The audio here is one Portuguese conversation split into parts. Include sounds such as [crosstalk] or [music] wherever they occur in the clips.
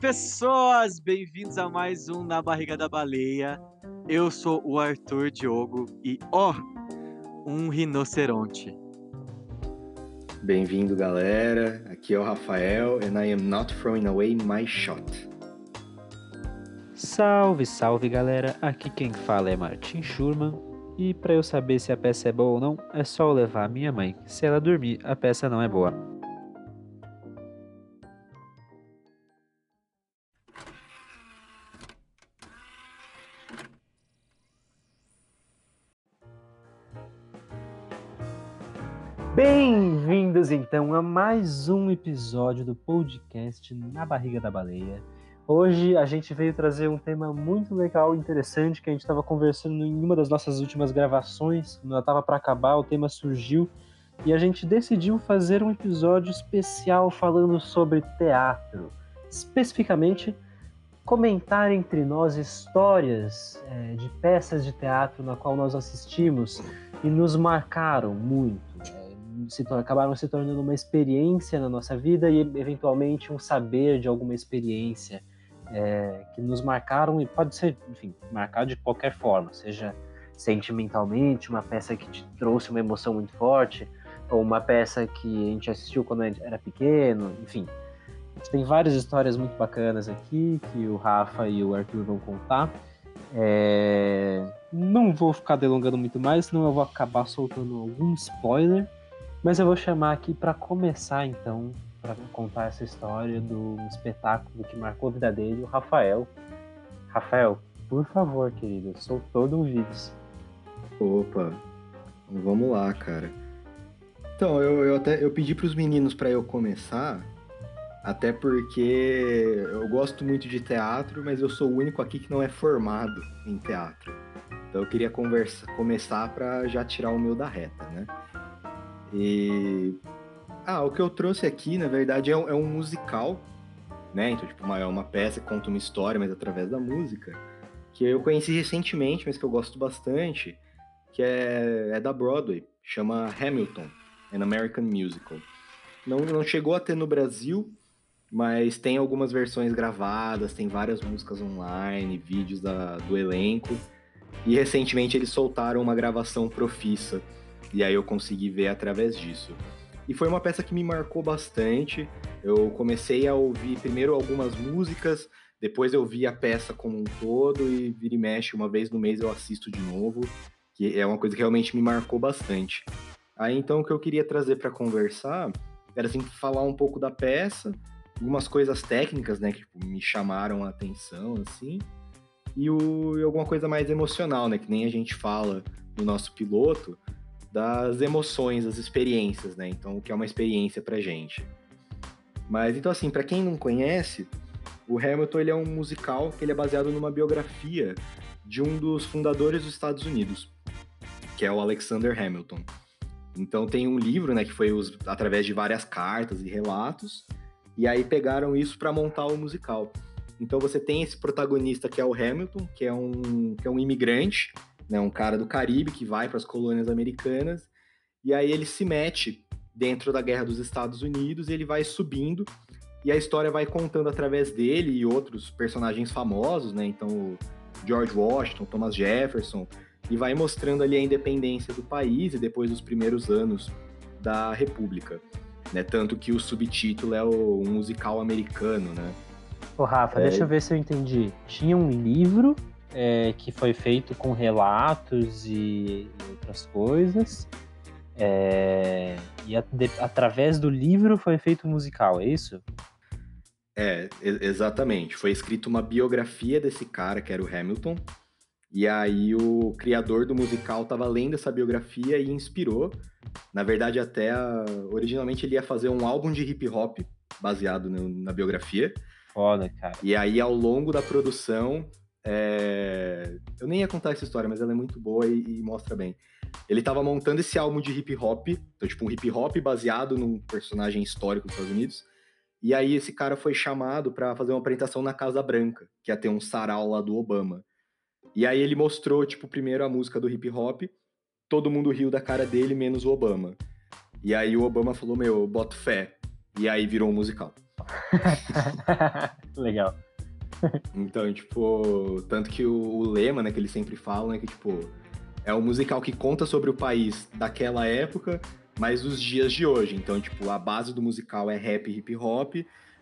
pessoas! Bem-vindos a mais um Na Barriga da Baleia. Eu sou o Arthur Diogo e, ó, um rinoceronte. Bem-vindo, galera. Aqui é o Rafael and I am not throwing away my shot. Salve, salve, galera. Aqui quem fala é Martin Schurman. E para eu saber se a peça é boa ou não, é só eu levar a minha mãe. Se ela dormir, a peça não é boa. Então a mais um episódio do podcast Na Barriga da Baleia. Hoje a gente veio trazer um tema muito legal e interessante que a gente estava conversando em uma das nossas últimas gravações. Quando ela estava para acabar, o tema surgiu e a gente decidiu fazer um episódio especial falando sobre teatro. Especificamente, comentar entre nós histórias é, de peças de teatro na qual nós assistimos e nos marcaram muito se acabaram se tornando uma experiência na nossa vida e eventualmente um saber de alguma experiência é, que nos marcaram e pode ser, enfim, marcar de qualquer forma, seja sentimentalmente, uma peça que te trouxe uma emoção muito forte, ou uma peça que a gente assistiu quando era pequeno, enfim. A gente tem várias histórias muito bacanas aqui que o Rafa e o Arthur vão contar. É... Não vou ficar delongando muito mais, senão eu vou acabar soltando algum spoiler. Mas eu vou chamar aqui para começar então, para contar essa história do espetáculo que marcou a vida dele, o Rafael. Rafael, por favor, querido, sou todo ouvidos. Opa, vamos lá, cara. Então, eu, eu até eu pedi para os meninos para eu começar, até porque eu gosto muito de teatro, mas eu sou o único aqui que não é formado em teatro. Então eu queria conversa, começar para já tirar o meu da reta, né? E. Ah, o que eu trouxe aqui, na verdade, é um, é um musical, né? Então, tipo, uma, é uma peça que conta uma história, mas através da música, que eu conheci recentemente, mas que eu gosto bastante, que é, é da Broadway, chama Hamilton, an American Musical. Não, não chegou a ter no Brasil, mas tem algumas versões gravadas, tem várias músicas online, vídeos da, do elenco. E recentemente eles soltaram uma gravação profissa e aí eu consegui ver através disso. E foi uma peça que me marcou bastante. Eu comecei a ouvir primeiro algumas músicas, depois eu vi a peça como um todo e vira e mexe, uma vez no mês eu assisto de novo, que é uma coisa que realmente me marcou bastante. Aí então o que eu queria trazer para conversar era assim falar um pouco da peça, algumas coisas técnicas, né, que tipo, me chamaram a atenção assim, e, o, e alguma coisa mais emocional, né, que nem a gente fala no nosso piloto, das emoções, das experiências, né? Então, o que é uma experiência pra gente. Mas então assim, para quem não conhece, o Hamilton ele é um musical que ele é baseado numa biografia de um dos fundadores dos Estados Unidos, que é o Alexander Hamilton. Então tem um livro, né, que foi os, através de várias cartas e relatos, e aí pegaram isso para montar o musical. Então você tem esse protagonista que é o Hamilton, que é um, que é um imigrante né, um cara do Caribe que vai para as colônias americanas, e aí ele se mete dentro da guerra dos Estados Unidos e ele vai subindo, e a história vai contando através dele e outros personagens famosos, né? Então, George Washington, Thomas Jefferson, e vai mostrando ali a independência do país e depois dos primeiros anos da República. Né? Tanto que o subtítulo é o um musical americano, né? Ô, Rafa, é... deixa eu ver se eu entendi. Tinha um livro é, que foi feito com relatos e, e outras coisas. É, e a, de, através do livro foi feito musical, é isso? É, exatamente. Foi escrito uma biografia desse cara, que era o Hamilton. E aí o criador do musical estava lendo essa biografia e inspirou. Na verdade, até a... originalmente ele ia fazer um álbum de hip hop baseado no, na biografia. Foda, cara. E aí, ao longo da produção, é... Eu nem ia contar essa história, mas ela é muito boa e, e mostra bem. Ele estava montando esse álbum de hip hop, então, tipo, um hip hop baseado num personagem histórico dos Estados Unidos. E aí esse cara foi chamado para fazer uma apresentação na Casa Branca, que ia ter um sarau lá do Obama. E aí ele mostrou, tipo, primeiro a música do hip hop, todo mundo riu da cara dele, menos o Obama. E aí o Obama falou, meu, boto fé. E aí virou um musical. [laughs] Legal. [laughs] Então, tipo, tanto que o, o, lema, né, que eles sempre falam é que, tipo, é um musical que conta sobre o país daquela época, mas os dias de hoje. Então, tipo, a base do musical é rap e hip hop.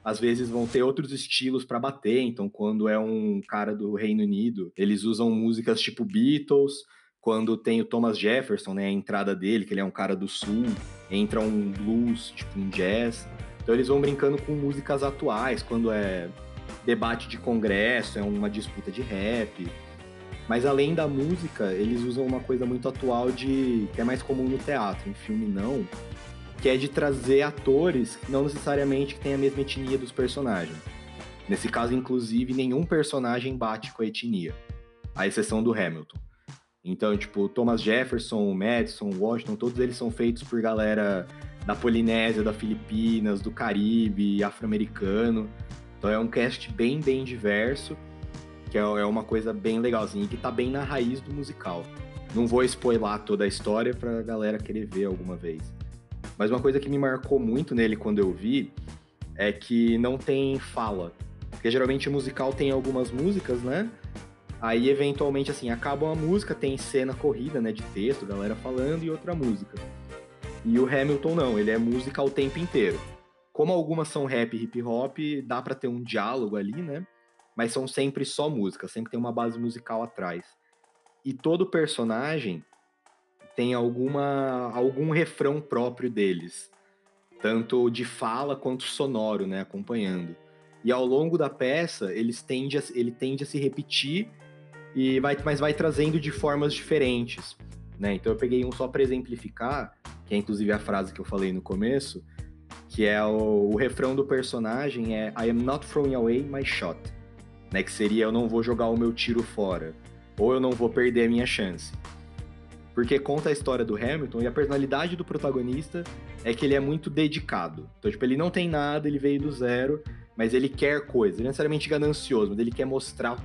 Às vezes vão ter outros estilos para bater. Então, quando é um cara do Reino Unido, eles usam músicas tipo Beatles. Quando tem o Thomas Jefferson, né, a entrada dele, que ele é um cara do sul, entra um blues, tipo um jazz. Então eles vão brincando com músicas atuais, quando é debate de congresso, é uma disputa de rap. Mas além da música, eles usam uma coisa muito atual de que é mais comum no teatro, em filme não, que é de trazer atores que não necessariamente têm a mesma etnia dos personagens. Nesse caso, inclusive, nenhum personagem bate com a etnia, à exceção do Hamilton. Então, tipo, Thomas Jefferson, Madison, Washington, todos eles são feitos por galera da Polinésia, da Filipinas, do Caribe, afro-americano. Então é um cast bem, bem diverso, que é, é uma coisa bem legalzinha, que tá bem na raiz do musical. Não vou spoiler toda a história pra galera querer ver alguma vez. Mas uma coisa que me marcou muito nele quando eu vi é que não tem fala. Porque geralmente o musical tem algumas músicas, né? Aí, eventualmente, assim, acaba uma música, tem cena corrida, né, de texto, galera falando e outra música. E o Hamilton não, ele é música o tempo inteiro. Como algumas são rap e hip hop, dá para ter um diálogo ali, né? Mas são sempre só música, sempre tem uma base musical atrás. E todo personagem tem alguma algum refrão próprio deles, tanto de fala quanto sonoro, né, acompanhando. E ao longo da peça, eles tende a, ele tende a se repetir e vai, mas vai trazendo de formas diferentes, né? Então eu peguei um só para exemplificar, que é inclusive a frase que eu falei no começo, que é o, o, refrão do personagem é I am not throwing away my shot, né? Que seria eu não vou jogar o meu tiro fora, ou eu não vou perder a minha chance. Porque conta a história do Hamilton e a personalidade do protagonista é que ele é muito dedicado. Então, tipo, ele não tem nada, ele veio do zero, mas ele quer coisa. Ele é necessariamente ganancioso, mas ele quer mostrar,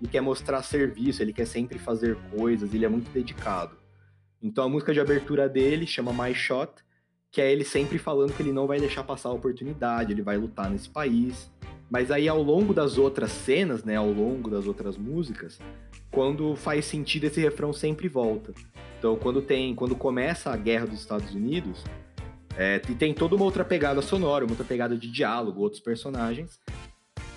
ele quer mostrar serviço, ele quer sempre fazer coisas, ele é muito dedicado. Então a música de abertura dele chama My Shot, que é ele sempre falando que ele não vai deixar passar a oportunidade, ele vai lutar nesse país. Mas aí ao longo das outras cenas, né, ao longo das outras músicas, quando faz sentido esse refrão sempre volta. Então quando tem, quando começa a guerra dos Estados Unidos, é, e tem toda uma outra pegada sonora, uma outra pegada de diálogo, outros personagens.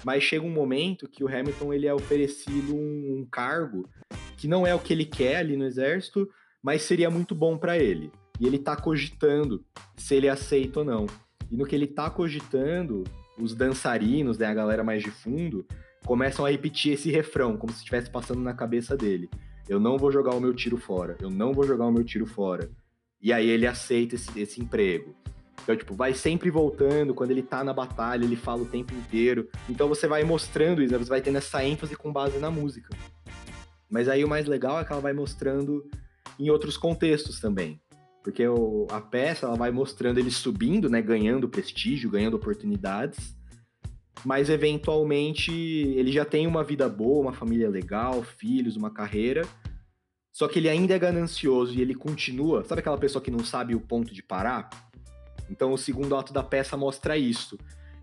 Mas chega um momento que o Hamilton ele é oferecido um, um cargo que não é o que ele quer ali no exército, mas seria muito bom para ele e ele tá cogitando se ele aceita ou não. E no que ele tá cogitando, os dançarinos, né, a galera mais de fundo, começam a repetir esse refrão, como se estivesse passando na cabeça dele. Eu não vou jogar o meu tiro fora, eu não vou jogar o meu tiro fora. E aí ele aceita esse, esse emprego. Então, tipo, vai sempre voltando, quando ele tá na batalha, ele fala o tempo inteiro. Então você vai mostrando isso, né? você vai tendo essa ênfase com base na música. Mas aí o mais legal é que ela vai mostrando em outros contextos também. Porque o, a peça ela vai mostrando ele subindo, né, ganhando prestígio, ganhando oportunidades, mas eventualmente ele já tem uma vida boa, uma família legal, filhos, uma carreira, só que ele ainda é ganancioso e ele continua. Sabe aquela pessoa que não sabe o ponto de parar? Então o segundo ato da peça mostra isso.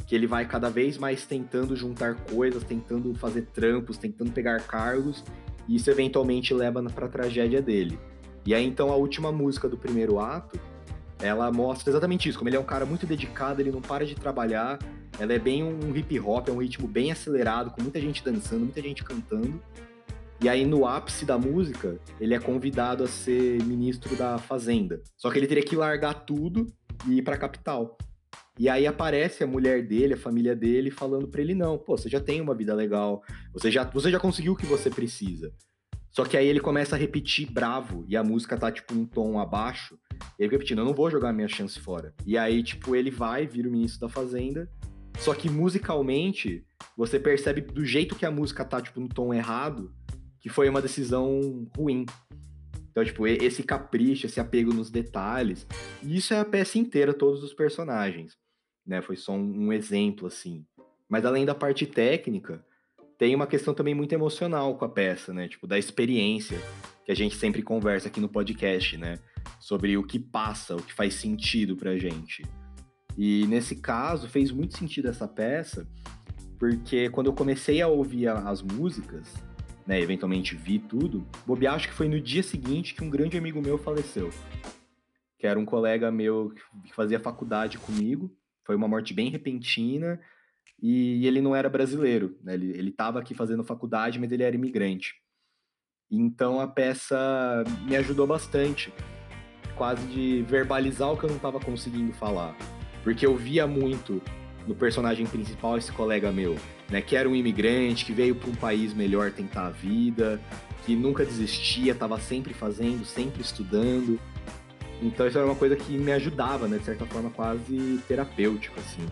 Que ele vai cada vez mais tentando juntar coisas, tentando fazer trampos, tentando pegar cargos, e isso eventualmente leva para a tragédia dele. E aí, então, a última música do primeiro ato, ela mostra exatamente isso, como ele é um cara muito dedicado, ele não para de trabalhar, ela é bem um hip hop, é um ritmo bem acelerado, com muita gente dançando, muita gente cantando. E aí, no ápice da música, ele é convidado a ser ministro da Fazenda. Só que ele teria que largar tudo e ir pra capital. E aí aparece a mulher dele, a família dele, falando para ele: não, pô, você já tem uma vida legal, você já, você já conseguiu o que você precisa. Só que aí ele começa a repetir bravo e a música tá tipo um tom abaixo. Ele repetindo, eu não vou jogar minha chance fora. E aí, tipo, ele vai, vira o ministro da Fazenda. Só que musicalmente, você percebe do jeito que a música tá, tipo, no tom errado, que foi uma decisão ruim. Então, tipo, esse capricho, esse apego nos detalhes. E isso é a peça inteira, todos os personagens. Né? Foi só um exemplo, assim. Mas além da parte técnica, tem uma questão também muito emocional com a peça, né? Tipo, da experiência que a gente sempre conversa aqui no podcast, né? Sobre o que passa, o que faz sentido pra gente. E nesse caso, fez muito sentido essa peça, porque quando eu comecei a ouvir as músicas, né, eventualmente vi tudo, bobear acho que foi no dia seguinte que um grande amigo meu faleceu. Que era um colega meu que fazia faculdade comigo. Foi uma morte bem repentina e ele não era brasileiro, né? Ele estava aqui fazendo faculdade, mas ele era imigrante. Então a peça me ajudou bastante, quase de verbalizar o que eu não estava conseguindo falar. Porque eu via muito no personagem principal esse colega meu, né, que era um imigrante, que veio para um país melhor tentar a vida, que nunca desistia, estava sempre fazendo, sempre estudando. Então isso era uma coisa que me ajudava, né, de certa forma quase terapêutico assim.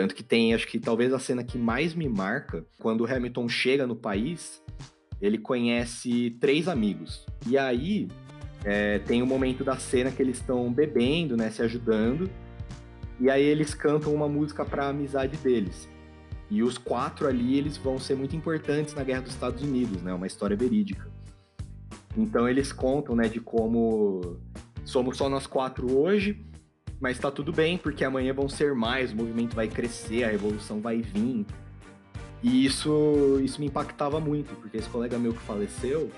Tanto que tem, acho que talvez a cena que mais me marca, quando o Hamilton chega no país, ele conhece três amigos. E aí é, tem o um momento da cena que eles estão bebendo, né, se ajudando. E aí eles cantam uma música para a amizade deles. E os quatro ali, eles vão ser muito importantes na Guerra dos Estados Unidos, né? Uma história verídica. Então eles contam, né, de como somos só nós quatro hoje, mas tá tudo bem, porque amanhã vão ser mais, o movimento vai crescer, a revolução vai vir. E isso, isso me impactava muito, porque esse colega meu que faleceu,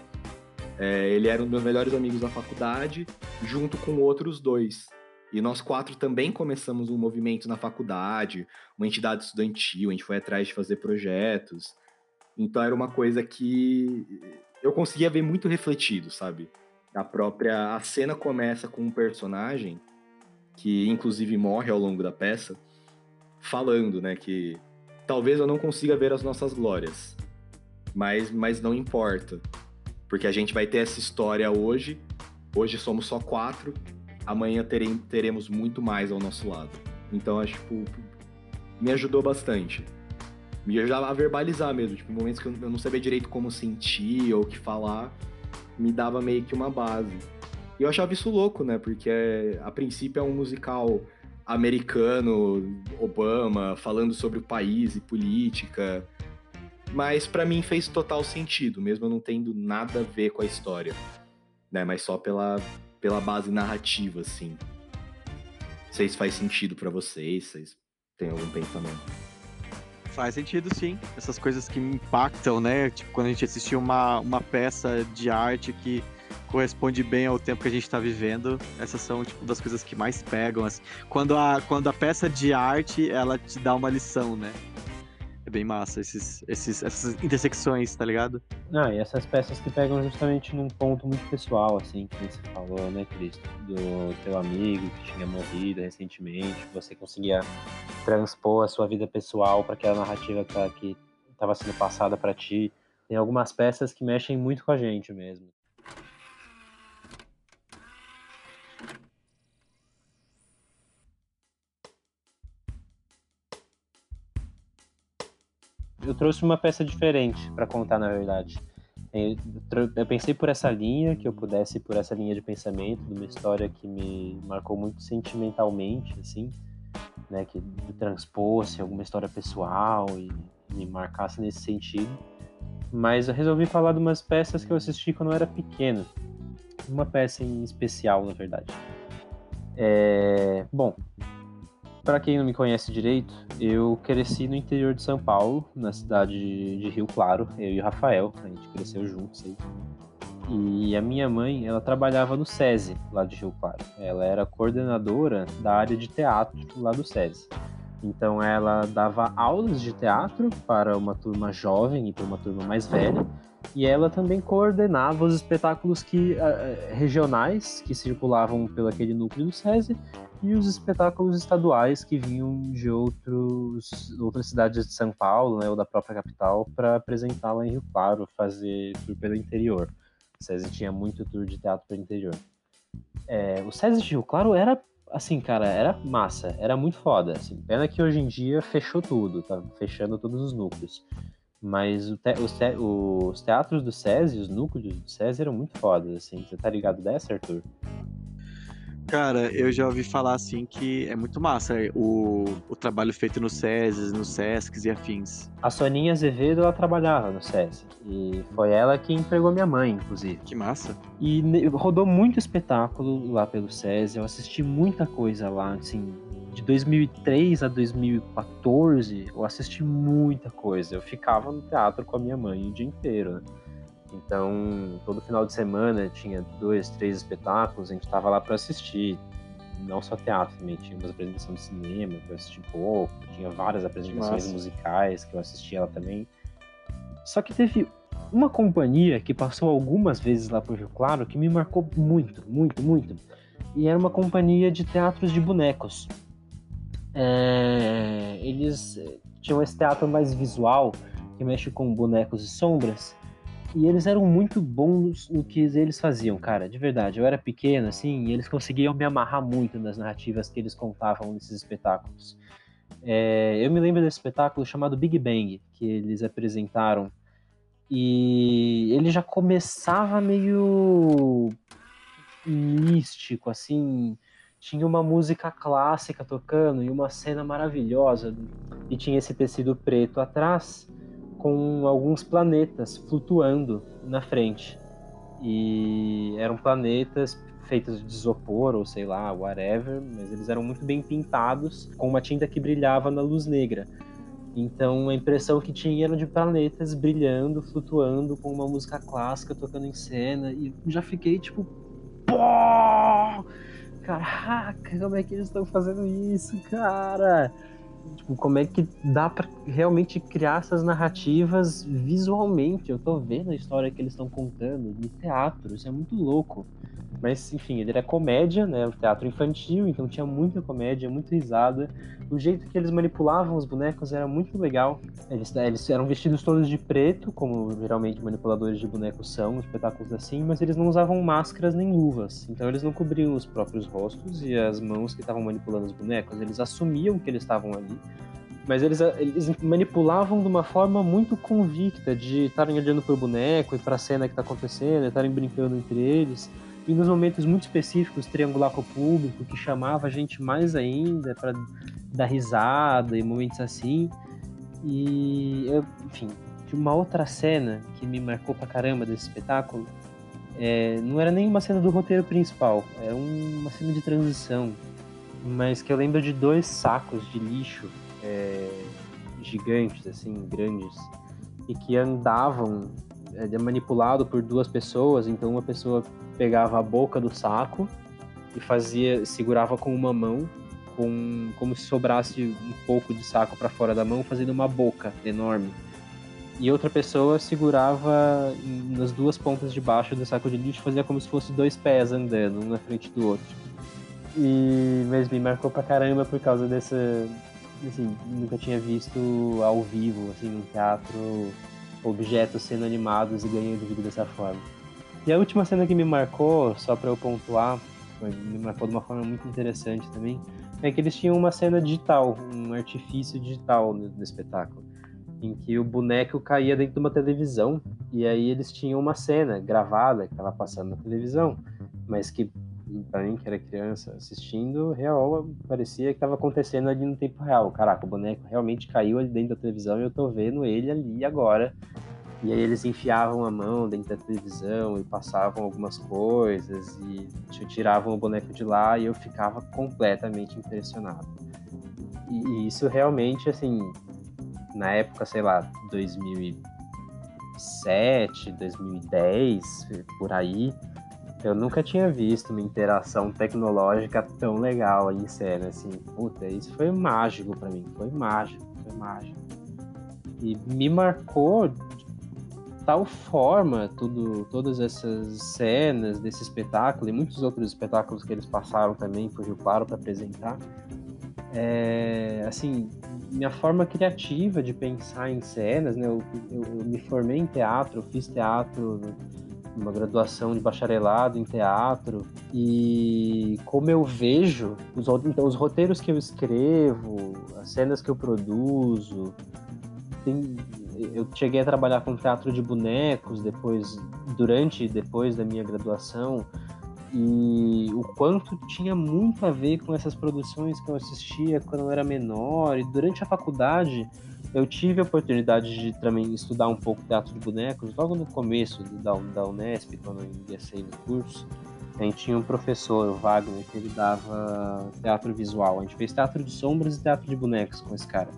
é, ele era um dos meus melhores amigos da faculdade, junto com outros dois. E nós quatro também começamos um movimento na faculdade, uma entidade estudantil, a gente foi atrás de fazer projetos. Então era uma coisa que eu conseguia ver muito refletido, sabe? A própria a cena começa com um personagem que inclusive morre ao longo da peça, falando, né, que talvez eu não consiga ver as nossas glórias, mas mas não importa, porque a gente vai ter essa história hoje. Hoje somos só quatro, amanhã terem, teremos muito mais ao nosso lado. Então, acho tipo, me ajudou bastante. Me ajudava a verbalizar mesmo, tipo, momentos que eu não sabia direito como sentir ou o que falar, me dava meio que uma base. E eu achava isso louco, né? Porque a princípio é um musical americano, Obama, falando sobre o país e política. Mas para mim fez total sentido, mesmo não tendo nada a ver com a história. Né? Mas só pela, pela base narrativa, assim. Não sei se faz sentido para vocês, vocês têm algum pensamento. Faz sentido, sim. Essas coisas que me impactam, né? Tipo, quando a gente assistiu uma, uma peça de arte que corresponde bem ao tempo que a gente está vivendo, essas são, tipo, das coisas que mais pegam, assim. Quando a, quando a peça de arte, ela te dá uma lição, né? É bem massa esses, esses, essas intersecções, tá ligado? Ah, e essas peças que pegam justamente num ponto muito pessoal, assim, que você falou, né, Cristo? Do teu amigo que tinha morrido recentemente, você conseguia transpor a sua vida pessoal para aquela narrativa que tá estava sendo passada para ti. Tem algumas peças que mexem muito com a gente mesmo. Eu trouxe uma peça diferente para contar, na verdade. Eu pensei por essa linha, que eu pudesse por essa linha de pensamento, de uma história que me marcou muito sentimentalmente, assim, né, que transpôs alguma história pessoal e me marcasse nesse sentido. Mas eu resolvi falar de umas peças que eu assisti quando eu era pequeno. Uma peça em especial, na verdade. É... Bom, para quem não me conhece direito, eu cresci no interior de São Paulo, na cidade de Rio Claro, eu e o Rafael, a gente cresceu juntos aí. E a minha mãe, ela trabalhava no SESI, lá de Rio Claro. Ela era coordenadora da área de teatro lá do SESI. Então ela dava aulas de teatro para uma turma jovem e para uma turma mais velha. E ela também coordenava os espetáculos que, uh, regionais que circulavam pelo aquele núcleo do SESI e os espetáculos estaduais que vinham de outros, outras cidades de São Paulo, né, ou da própria capital, para apresentar lá em Rio Claro, fazer tour pelo interior. O SESI tinha muito tour de teatro pelo interior. É, o SESI de Rio Claro era, assim, cara, era massa, era muito foda. Assim. Pena que hoje em dia fechou tudo, tá fechando todos os núcleos. Mas te, os, te, os, teatros do SESI, os núcleos do SESI eram muito fodas, assim. Você tá ligado dessa, Arthur? Cara, eu já ouvi falar assim que é muito massa o, o trabalho feito no SESI, no SESCs e afins. A Soninha Azevedo, ela trabalhava no SESI. E foi ela que empregou minha mãe, inclusive. Que massa. E rodou muito espetáculo lá pelo SESI. Eu assisti muita coisa lá, assim, de 2003 a 2014, eu assisti muita coisa. Eu ficava no teatro com a minha mãe o dia inteiro. Né? Então, todo final de semana tinha dois, três espetáculos, a gente estava lá para assistir. Não só teatro também, tinha umas apresentações de cinema que eu assisti pouco, tinha várias apresentações Nossa. musicais que eu assistia lá também. Só que teve uma companhia que passou algumas vezes lá por Rio Claro que me marcou muito, muito, muito. E era uma companhia de teatros de bonecos. É, eles eh, tinham esse teatro mais visual, que mexe com bonecos e sombras. E eles eram muito bons no que eles faziam, cara, de verdade. Eu era pequeno, assim, e eles conseguiam me amarrar muito nas narrativas que eles contavam nesses espetáculos. É, eu me lembro desse espetáculo chamado Big Bang, que eles apresentaram. E ele já começava meio místico, assim, tinha uma música clássica tocando e uma cena maravilhosa. E tinha esse tecido preto atrás com alguns planetas flutuando na frente. E eram planetas feitos de isopor ou sei lá, whatever, mas eles eram muito bem pintados com uma tinta que brilhava na luz negra. Então a impressão que tinha era de planetas brilhando, flutuando com uma música clássica tocando em cena e já fiquei tipo, pô! caraca, como é que eles estão fazendo isso, cara? Tipo, como é que dá para realmente criar essas narrativas visualmente? Eu tô vendo a história que eles estão contando no teatro, isso é muito louco. Mas, enfim, ele era comédia, né? O teatro infantil, então tinha muita comédia, muita risada. O jeito que eles manipulavam os bonecos era muito legal. Eles, eles eram vestidos todos de preto, como geralmente manipuladores de bonecos são, espetáculos assim, mas eles não usavam máscaras nem luvas. Então eles não cobriam os próprios rostos e as mãos que estavam manipulando os bonecos. Eles assumiam que eles estavam ali mas eles, eles manipulavam de uma forma muito convicta de estarem olhando para o boneco e para a cena que está acontecendo, estarem brincando entre eles e nos momentos muito específicos triangular com o público, que chamava a gente mais ainda para dar risada e momentos assim. E, eu, enfim, uma outra cena que me marcou pra caramba desse espetáculo. É, não era nem uma cena do roteiro principal, era uma cena de transição, mas que eu lembro de dois sacos de lixo é, gigantes, assim, grandes, e que andavam é, manipulado por duas pessoas, então uma pessoa pegava a boca do saco e fazia, segurava com uma mão, com como se sobrasse um pouco de saco para fora da mão, fazendo uma boca enorme. E outra pessoa segurava nas duas pontas de baixo do saco de lixo, fazia como se fosse dois pés andando, um na frente do outro. E mas me marcou pra caramba por causa dessa, assim, nunca tinha visto ao vivo, assim, no teatro, objetos sendo animados e ganhando vida dessa forma. E a última cena que me marcou, só para eu pontuar, me marcou de uma forma muito interessante também, é que eles tinham uma cena digital, um artifício digital no, no espetáculo, em que o boneco caía dentro de uma televisão e aí eles tinham uma cena gravada que estava passando na televisão, mas que para mim que era criança assistindo, real parecia que estava acontecendo ali no tempo real. Caraca, o boneco realmente caiu ali dentro da televisão e eu tô vendo ele ali agora e aí eles enfiavam a mão dentro da televisão e passavam algumas coisas e tiravam o boneco de lá e eu ficava completamente impressionado. E, isso realmente, assim, na época, sei lá, 2007, 2010, por aí, eu nunca tinha visto uma interação tecnológica tão legal em cena, assim. Puta, isso foi mágico para mim, foi mágico, foi mágico. E me marcou tal forma tudo, todas essas cenas desse espetáculo e muitos outros espetáculos que eles passaram também por Rio Claro para apresentar, é, assim, minha forma criativa de pensar em cenas, né? Eu, eu, eu me formei em teatro, fiz teatro, uma graduação de bacharelado em teatro e como eu vejo os, então, os roteiros que eu escrevo, as cenas que eu produzo, tem, eu cheguei a trabalhar com teatro de bonecos depois, durante e depois da minha graduação, e o quanto tinha muito a ver com essas produções que eu assistia quando eu era menor, e durante a faculdade eu tive a oportunidade de também estudar um pouco teatro de bonecos, logo no começo da, da Unesp, quando eu ingressei no curso, A gente tinha um professor, o Wagner, que ele dava teatro visual. A gente fez teatro de sombras e teatro de bonecos com esse cara.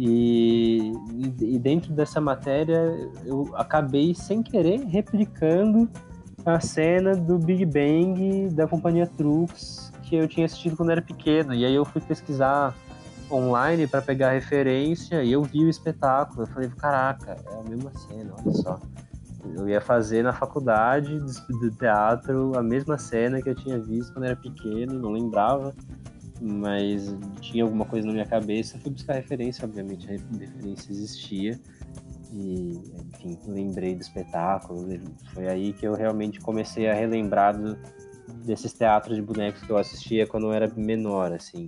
E, e dentro dessa matéria eu acabei sem querer replicando a cena do Big Bang da companhia Trux que eu tinha assistido quando era pequeno. E aí eu fui pesquisar online para pegar referência e eu vi o espetáculo. Eu falei, caraca, é a mesma cena, olha só. Eu ia fazer na faculdade de teatro a mesma cena que eu tinha visto quando era pequeno, não lembrava mas tinha alguma coisa na minha cabeça, fui buscar referência, obviamente a referência existia. E, enfim, lembrei do espetáculo. Foi aí que eu realmente comecei a relembrar do, desses teatros de bonecos que eu assistia quando eu era menor, assim.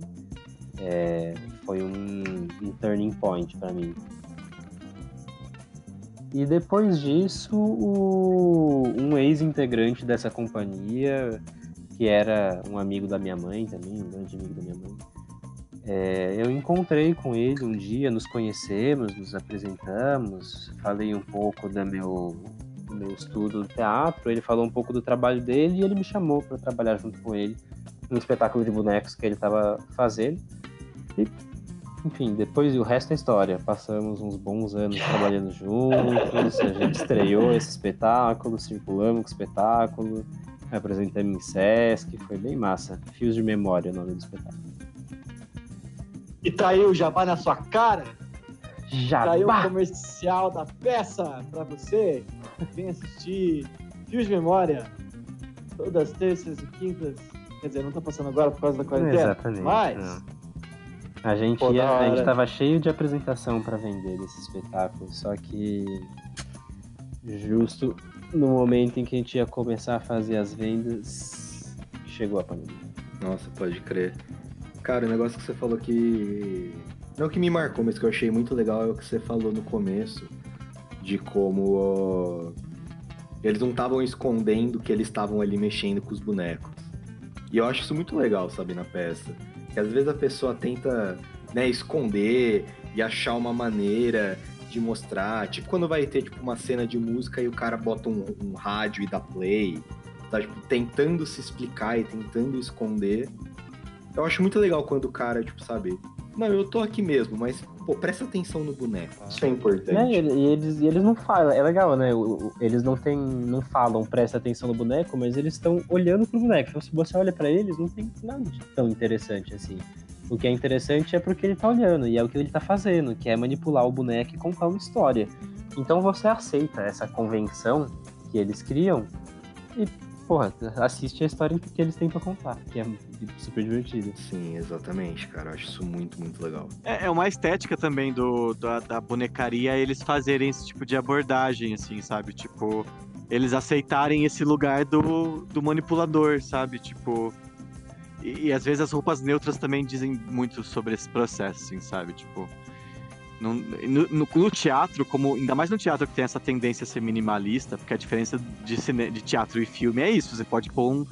É, foi um, um turning point para mim. E depois disso, o, um ex-integrante dessa companhia que era um amigo da minha mãe também, um grande amigo da minha mãe. É, eu encontrei com ele um dia, nos conhecemos, nos apresentamos, falei um pouco do meu, do meu estudo do teatro, ele falou um pouco do trabalho dele e ele me chamou para trabalhar junto com ele no espetáculo de bonecos que ele estava fazendo. E, enfim, depois o resto é história. Passamos uns bons anos trabalhando juntos, a gente estreou esse espetáculo, circulamos com o espetáculo, Apresentando em Sesc, foi bem massa. Fios de Memória, o nome do espetáculo. E tá aí o Jabá na sua cara? Jabá! Tá aí o comercial da peça pra você. Vem assistir Fios de Memória. Todas as terças e quintas. Quer dizer, não tá passando agora por causa da quarentena. Exatamente. Mas. Não. A gente, Pô, ia, a gente tava cheio de apresentação para vender desse espetáculo, só que justo no momento em que a gente ia começar a fazer as vendas, chegou a pandemia. Nossa, pode crer. Cara, o negócio que você falou que. Não que me marcou, mas que eu achei muito legal é o que você falou no começo. De como. Eles não estavam escondendo que eles estavam ali mexendo com os bonecos. E eu acho isso muito legal, sabe, na peça. Que às vezes a pessoa tenta né, esconder e achar uma maneira de mostrar. Tipo quando vai ter tipo, uma cena de música e o cara bota um, um rádio e dá play. Tá tipo, tentando se explicar e tentando esconder. Eu acho muito legal quando o cara, tipo, sabe? Não, eu tô aqui mesmo, mas, pô, presta atenção no boneco. Isso é importante. É, e, eles, e eles não falam, é legal, né? Eles não tem, não falam, presta atenção no boneco, mas eles estão olhando pro boneco. Então, se você olha para eles, não tem nada de tão interessante assim. O que é interessante é porque ele tá olhando, e é o que ele tá fazendo, que é manipular o boneco e contar uma história. Então você aceita essa convenção que eles criam e, porra, assiste a história que eles têm pra contar, que é super divertido. Sim, exatamente, cara. Eu acho isso muito, muito legal. É, é uma estética também do, da, da bonecaria eles fazerem esse tipo de abordagem, assim, sabe? Tipo, eles aceitarem esse lugar do, do manipulador, sabe? Tipo, e, e, às vezes as roupas neutras também dizem muito sobre esse processo, assim, sabe? Tipo. No, no, no, teatro, como ainda mais no teatro que tem essa tendência a ser minimalista, porque a diferença de, cine, de teatro e filme é isso, você pode pôr um,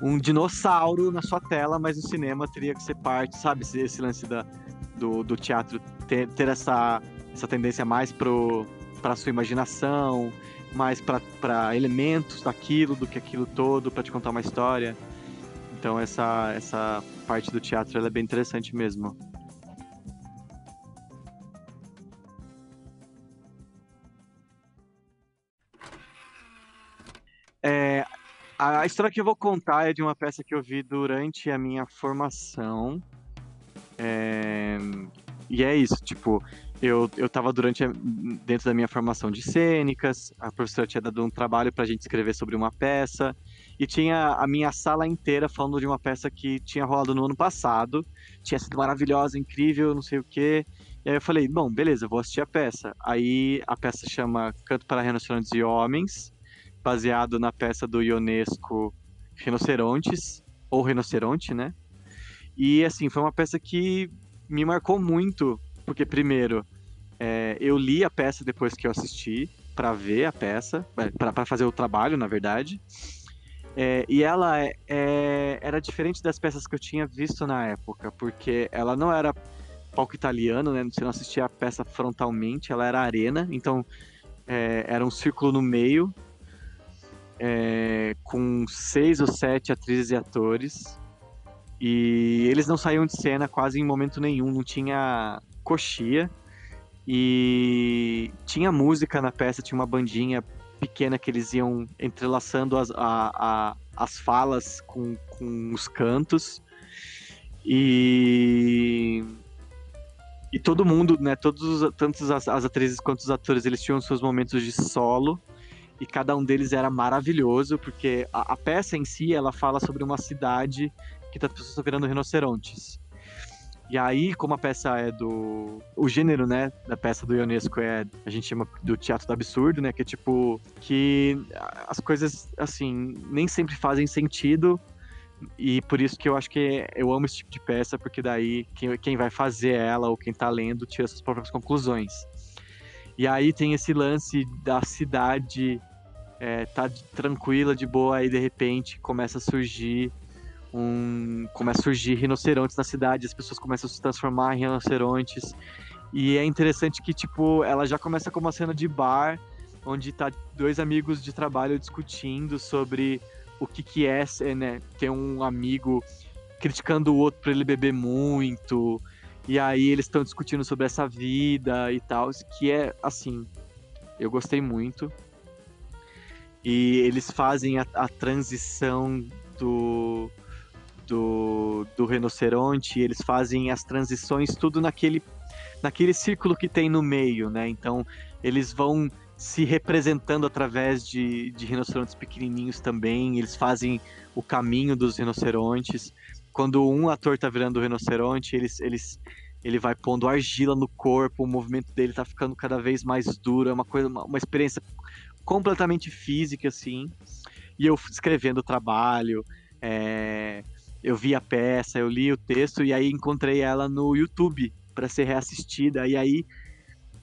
um dinossauro na sua tela, mas o cinema teria que ser parte, sabe? Esse, esse lance da, do, do teatro ter, ter essa, essa tendência mais para a sua imaginação, mais para elementos daquilo, do que aquilo todo, para te contar uma história. Então essa, essa parte do teatro é bem interessante mesmo. É, a história que eu vou contar é de uma peça que eu vi durante a minha formação. É, e é isso, tipo, eu, eu tava durante a, dentro da minha formação de cênicas, a professora tinha dado um trabalho pra gente escrever sobre uma peça, e tinha a minha sala inteira falando de uma peça que tinha rolado no ano passado, tinha sido maravilhosa, incrível, não sei o quê. E aí eu falei, bom, beleza, vou assistir a peça. Aí a peça chama Canto para Rinocerontes e Homens, baseado na peça do Ionesco Rinocerontes, ou Rinoceronte, né? E assim, foi uma peça que me marcou muito, porque primeiro, é, eu li a peça depois que eu assisti, para ver a peça, para fazer o trabalho, na verdade. É, e ela é, é, era diferente das peças que eu tinha visto na época, porque ela não era palco italiano, né? Você não assistia a peça frontalmente, ela era arena, então é, era um círculo no meio. é, com seis ou sete atrizes e atores. E eles não saíam de cena quase em momento nenhum, não tinha coxia. E tinha música na peça, tinha uma bandinha pequena que eles iam entrelaçando as, a, a, as falas com, com os cantos. E e todo mundo, né, todos tanto as, as, atrizes quanto os atores, eles tinham seus momentos de solo e cada um deles era maravilhoso, porque a, a peça em si, ela fala sobre uma cidade que tá, as pessoas estão virando rinocerontes. E aí, como a peça é do. O gênero, né, da peça do Ionesco é. A gente chama do teatro do absurdo, né? Que é tipo. Que as coisas, assim, nem sempre fazem sentido. E por isso que eu acho que eu amo esse tipo de peça, porque daí quem, quem vai fazer ela ou quem tá lendo tira suas próprias conclusões. E aí tem esse lance da cidade é, tá tranquila, de boa, aí de repente começa a surgir um começa a surgir rinocerontes na cidade, as pessoas começam a se transformar em rinocerontes. E é interessante que, tipo, ela já começa com uma cena de bar, onde tá dois amigos de trabalho discutindo sobre o que que é, né, ter um amigo criticando o outro por ele beber muito. E aí eles estão discutindo sobre essa vida e tal, que é assim, eu gostei muito. E eles fazem a, a transição do do, do rinoceronte, eles fazem as transições tudo naquele, naquele círculo que tem no meio, né? Então eles vão se representando através de, de rinocerontes pequenininhos também, eles fazem o caminho dos rinocerontes. Quando um ator tá virando o rinoceronte, eles, eles, ele vai pondo argila no corpo, o movimento dele tá ficando cada vez mais duro, é uma coisa, uma, uma experiência completamente física, assim. E eu escrevendo o trabalho, é, eu vi a peça, eu li o texto e aí encontrei ela no YouTube para ser reassistida. E aí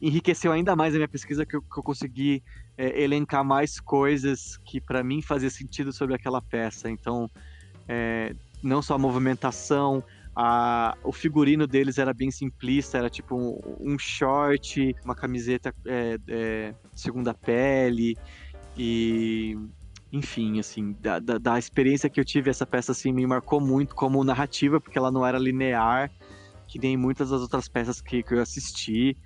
enriqueceu ainda mais a minha pesquisa que eu, que eu consegui é, elencar mais coisas que para mim fazia sentido sobre aquela peça. Então, é, não só a movimentação, a, o figurino deles era bem simplista, era tipo um, um short, uma camiseta é, é segunda pele e enfim, assim, da, da, da, experiência que eu tive, essa peça, assim, me marcou muito como narrativa, porque ela não era linear, que nem muitas das outras peças que, que eu assisti.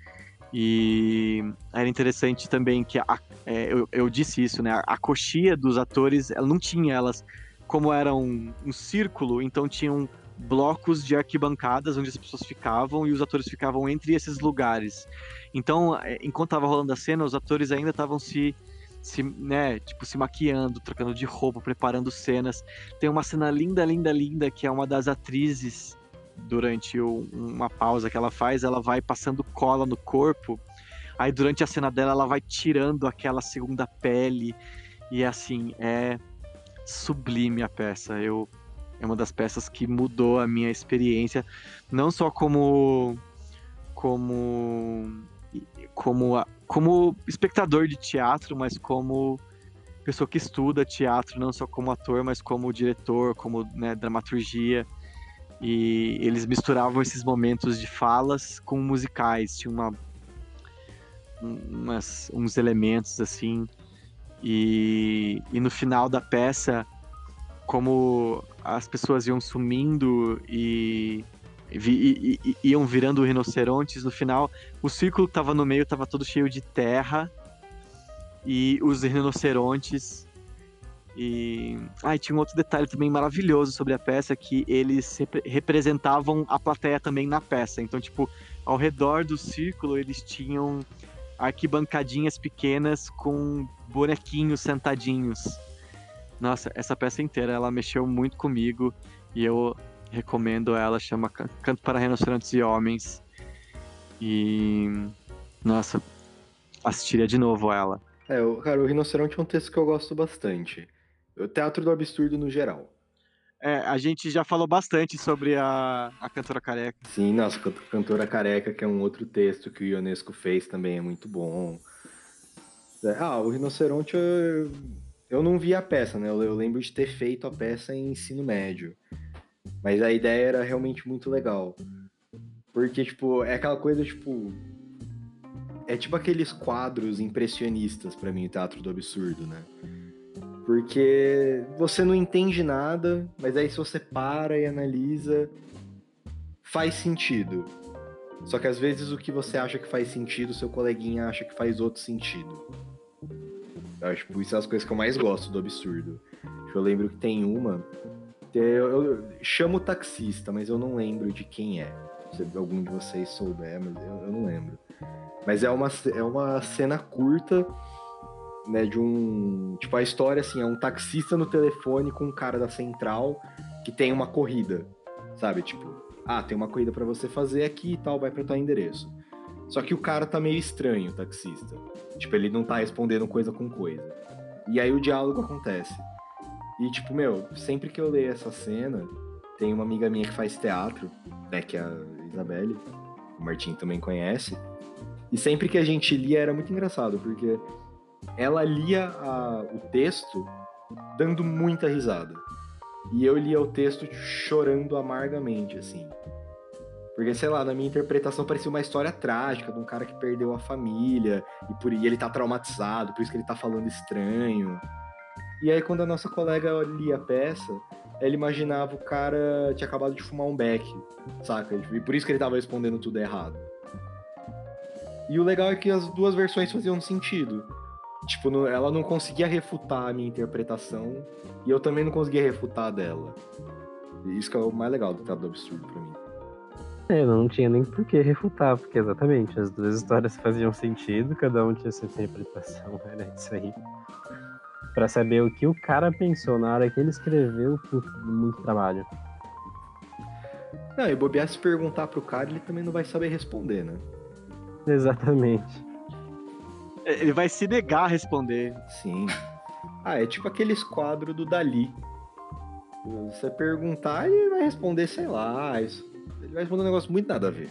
E era interessante também que, a, é, eu, eu, disse isso, né, a, a coxia dos atores, ela não tinha elas, como era um, um círculo, então tinham blocos de arquibancadas onde as pessoas ficavam e os atores ficavam entre esses lugares. Então, é, enquanto estava rolando a cena, os atores ainda estavam se se, né, tipo, se maquiando, trocando de roupa, preparando cenas. Tem uma cena linda, linda, linda, que é uma das atrizes, durante o, uma pausa que ela faz, ela vai passando cola no corpo. Aí durante a cena dela, ela vai tirando aquela segunda pele. E assim, é sublime a peça. Eu é uma das peças que mudou a minha experiência, não só como como como como espectador de teatro, mas como pessoa que estuda teatro, não só como ator, mas como diretor, como né, dramaturgia. E eles misturavam esses momentos de falas com musicais, tinha uma, umas, uns elementos assim. E, e no final da peça, como as pessoas iam sumindo e e, e, e, iam virando rinocerontes. No final, o círculo que tava no meio tava todo cheio de terra. E os rinocerontes. E. Ah, e tinha um outro detalhe também maravilhoso sobre a peça: que eles rep representavam a plateia também na peça. Então, tipo, ao redor do círculo eles tinham arquibancadinhas pequenas com bonequinhos sentadinhos. Nossa, essa peça inteira ela mexeu muito comigo e eu recomendo ela, chama Canto para Rinocerontes e Homens. E. Nossa, assistiria de novo ela. É, cara, o Rinoceronte é um texto que eu gosto bastante. O teatro do absurdo no geral. É, a gente já falou bastante sobre a, a Cantora Careca. Sim, nossa, Cantora Careca, que é um outro texto que o Ionesco fez também, é muito bom. É, ah, o Rinoceronte, eu, eu não vi a peça, né? Eu, eu lembro de ter feito a peça em ensino médio. Mas a ideia era realmente muito legal. Porque, tipo, é aquela coisa, tipo. É tipo aqueles quadros impressionistas para mim, o teatro do absurdo, né? Porque você não entende nada, mas aí se você para e analisa, faz sentido. Só que às vezes o que você acha que faz sentido, seu coleguinha acha que faz outro sentido. Eu acho que isso é as coisas que eu mais gosto do absurdo. Eu lembro que tem uma. Eu, eu, eu chamo taxista, mas eu não lembro de quem é. Se algum de vocês souber, mas eu, eu não lembro. Mas é uma, é uma cena curta né, de um. Tipo, a história assim, é um taxista no telefone com um cara da central que tem uma corrida. Sabe? Tipo, ah, tem uma corrida para você fazer aqui e tal, vai para tal endereço. Só que o cara tá meio estranho, o taxista. Tipo, ele não tá respondendo coisa com coisa. E aí o diálogo acontece. E, tipo, meu, sempre que eu leio essa cena, tem uma amiga minha que faz teatro, né, que é a Isabelle, o Martim também conhece. E sempre que a gente lia era muito engraçado, porque ela lia a, o texto dando muita risada. E eu lia o texto chorando amargamente, assim. Porque, sei lá, na minha interpretação parecia uma história trágica de um cara que perdeu a família e, por, e ele tá traumatizado, por isso que ele tá falando estranho. E aí, quando a nossa colega lia a peça, ela imaginava o cara tinha acabado de fumar um beck, saca? E por isso que ele tava respondendo tudo errado. E o legal é que as duas versões faziam sentido. Tipo, ela não conseguia refutar a minha interpretação e eu também não conseguia refutar a dela. Isso que é o mais legal do Teatro do Absurdo pra mim. É, não tinha nem por que refutar, porque exatamente, as duas histórias [laughs] faziam sentido, cada um tinha sua interpretação, [laughs] era isso aí. Pra saber o que o cara pensou na hora que ele escreveu, puta, muito trabalho. Não, e bobear se perguntar pro cara, ele também não vai saber responder, né? Exatamente. Ele vai se negar a responder. Sim. Ah, é tipo aqueles quadros do Dali. Você perguntar, ele vai responder, sei lá. Isso... Ele vai responder um negócio muito nada a ver.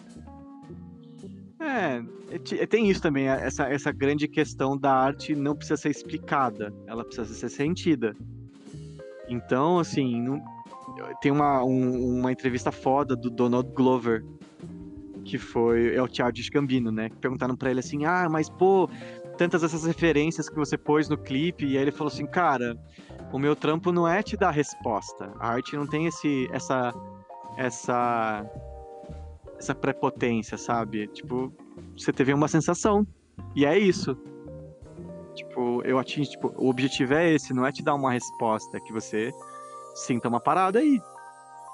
É, é tem isso também, essa, essa grande questão da arte não precisa ser explicada, ela precisa ser sentida. Então, assim, não, tem uma, um, uma entrevista foda do Donald Glover, que foi é o Childish Gambino, né? Perguntaram para ele assim: "Ah, mas pô, tantas essas referências que você pôs no clipe", e aí ele falou assim: "Cara, o meu trampo não é te dar resposta. A arte não tem esse essa essa essa prepotência, sabe? Tipo, você teve uma sensação. E é isso. Tipo, eu atingo, tipo, o objetivo é esse, não é te dar uma resposta, é que você sinta uma parada aí.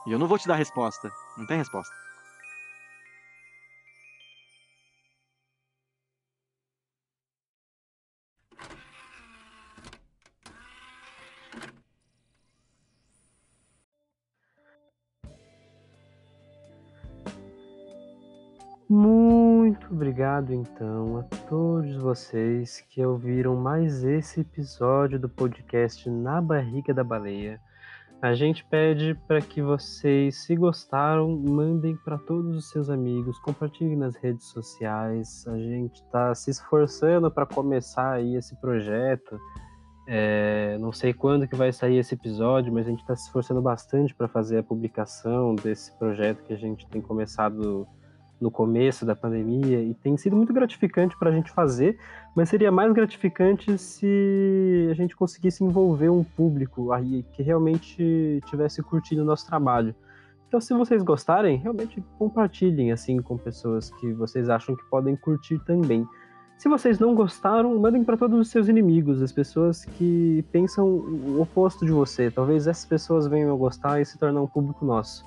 E eu não vou te dar resposta. Não tem resposta. Obrigado, então, a todos vocês que ouviram mais esse episódio do podcast Na Barriga da Baleia. A gente pede para que vocês, se gostaram, mandem para todos os seus amigos, compartilhem nas redes sociais. A gente está se esforçando para começar aí esse projeto. É, não sei quando que vai sair esse episódio, mas a gente está se esforçando bastante para fazer a publicação desse projeto que a gente tem começado no começo da pandemia e tem sido muito gratificante para a gente fazer, mas seria mais gratificante se a gente conseguisse envolver um público aí que realmente tivesse curtindo o nosso trabalho. Então, se vocês gostarem, realmente compartilhem assim com pessoas que vocês acham que podem curtir também. Se vocês não gostaram, mandem para todos os seus inimigos, as pessoas que pensam o oposto de você. Talvez essas pessoas venham a gostar e se tornar um público nosso.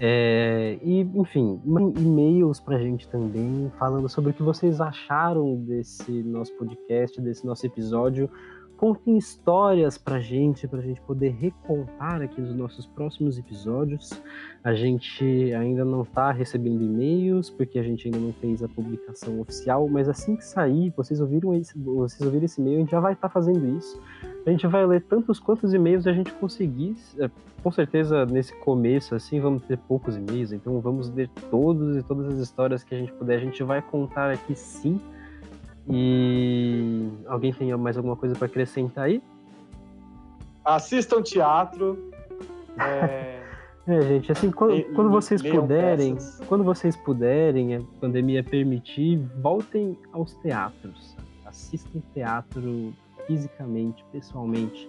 É, e, enfim, e-mails pra gente também, falando sobre o que vocês acharam desse nosso podcast, desse nosso episódio. Contem histórias pra gente, pra gente poder recontar aqui nos nossos próximos episódios. A gente ainda não tá recebendo e-mails, porque a gente ainda não fez a publicação oficial, mas assim que sair, vocês ouviram esse, vocês ouviram esse e-mail, a gente já vai estar tá fazendo isso. A gente vai ler tantos quantos e-mails a gente conseguir. É, com certeza, nesse começo, assim, vamos ter poucos e-mails, então vamos ler todos e todas as histórias que a gente puder. A gente vai contar aqui sim. E alguém tem mais alguma coisa para acrescentar aí? Assistam teatro. É... [laughs] é, gente, assim, quando, quando vocês puderem, peças. quando vocês puderem, a pandemia permitir, voltem aos teatros. Assistam teatro fisicamente, pessoalmente.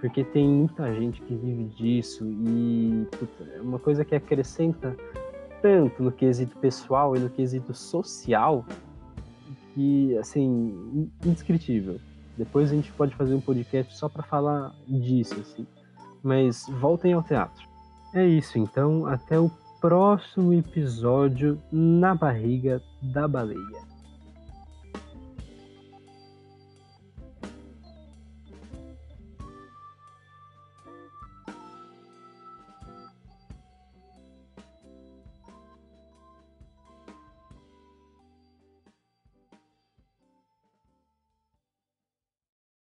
porque tem muita gente que vive disso e puta, é uma coisa que acrescenta tanto no quesito pessoal e no quesito social que, assim, indescritível. Depois a gente pode fazer um podcast só para falar disso, assim. Mas voltem ao teatro. É isso, então. Até o próximo episódio na barriga da baleia.